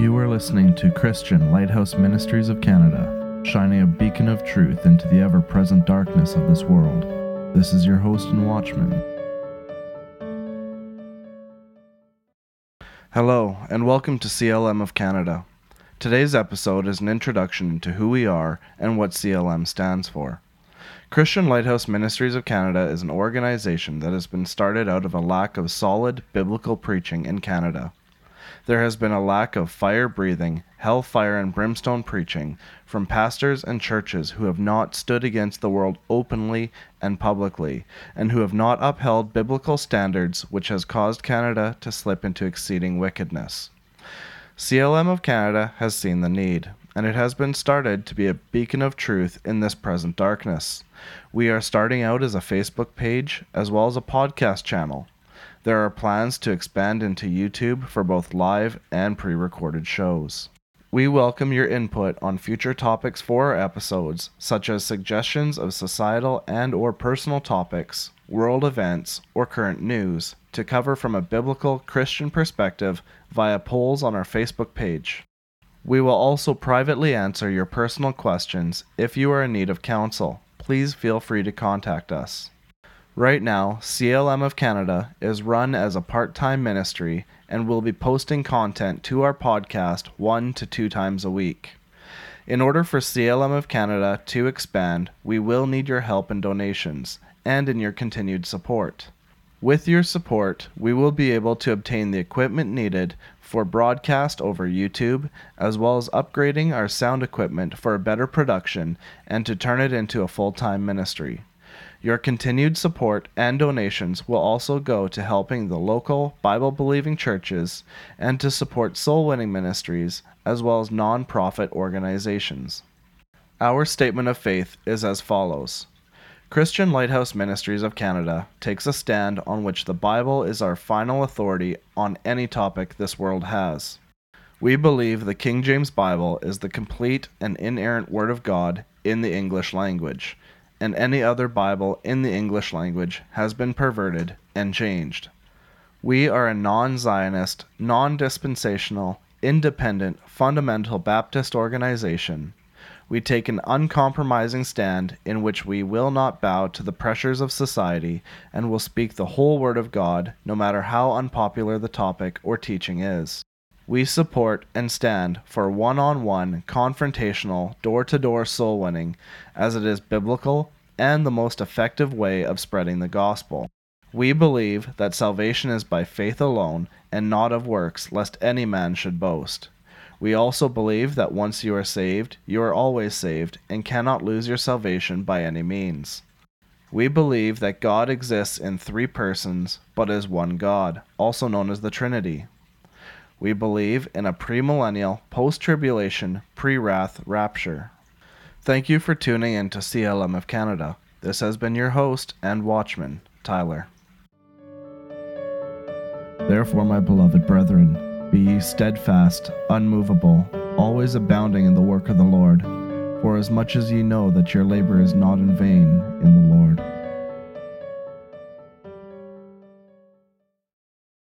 You are listening to Christian Lighthouse Ministries of Canada, shining a beacon of truth into the ever present darkness of this world. This is your host and watchman. Hello, and welcome to CLM of Canada. Today's episode is an introduction to who we are and what CLM stands for. Christian Lighthouse Ministries of Canada is an organization that has been started out of a lack of solid biblical preaching in Canada. There has been a lack of fire breathing, hellfire and brimstone preaching from pastors and churches who have not stood against the world openly and publicly, and who have not upheld biblical standards, which has caused Canada to slip into exceeding wickedness. CLM of Canada has seen the need, and it has been started to be a beacon of truth in this present darkness. We are starting out as a Facebook page as well as a podcast channel. There are plans to expand into YouTube for both live and pre recorded shows. We welcome your input on future topics for our episodes, such as suggestions of societal and or personal topics, world events, or current news to cover from a biblical Christian perspective via polls on our Facebook page. We will also privately answer your personal questions if you are in need of counsel. Please feel free to contact us. Right now, CLM of Canada is run as a part time ministry and will be posting content to our podcast one to two times a week. In order for CLM of Canada to expand, we will need your help and donations, and in your continued support. With your support, we will be able to obtain the equipment needed for broadcast over YouTube, as well as upgrading our sound equipment for a better production and to turn it into a full time ministry. Your continued support and donations will also go to helping the local Bible believing churches and to support soul winning ministries as well as non profit organizations. Our statement of faith is as follows Christian Lighthouse Ministries of Canada takes a stand on which the Bible is our final authority on any topic this world has. We believe the King James Bible is the complete and inerrant Word of God in the English language and any other Bible in the English language has been perverted and changed. We are a non Zionist, non dispensational, independent, fundamental Baptist organization. We take an uncompromising stand in which we will not bow to the pressures of society and will speak the whole Word of God, no matter how unpopular the topic or teaching is. We support and stand for one on one, confrontational, door to door soul winning, as it is biblical and the most effective way of spreading the gospel. We believe that salvation is by faith alone and not of works, lest any man should boast. We also believe that once you are saved, you are always saved and cannot lose your salvation by any means. We believe that God exists in three persons, but is one God, also known as the Trinity. We believe in a premillennial, post tribulation, pre wrath rapture. Thank you for tuning in to CLM of Canada. This has been your host and watchman, Tyler. Therefore, my beloved brethren, be ye steadfast, unmovable, always abounding in the work of the Lord, for as much as ye know that your labor is not in vain in the Lord.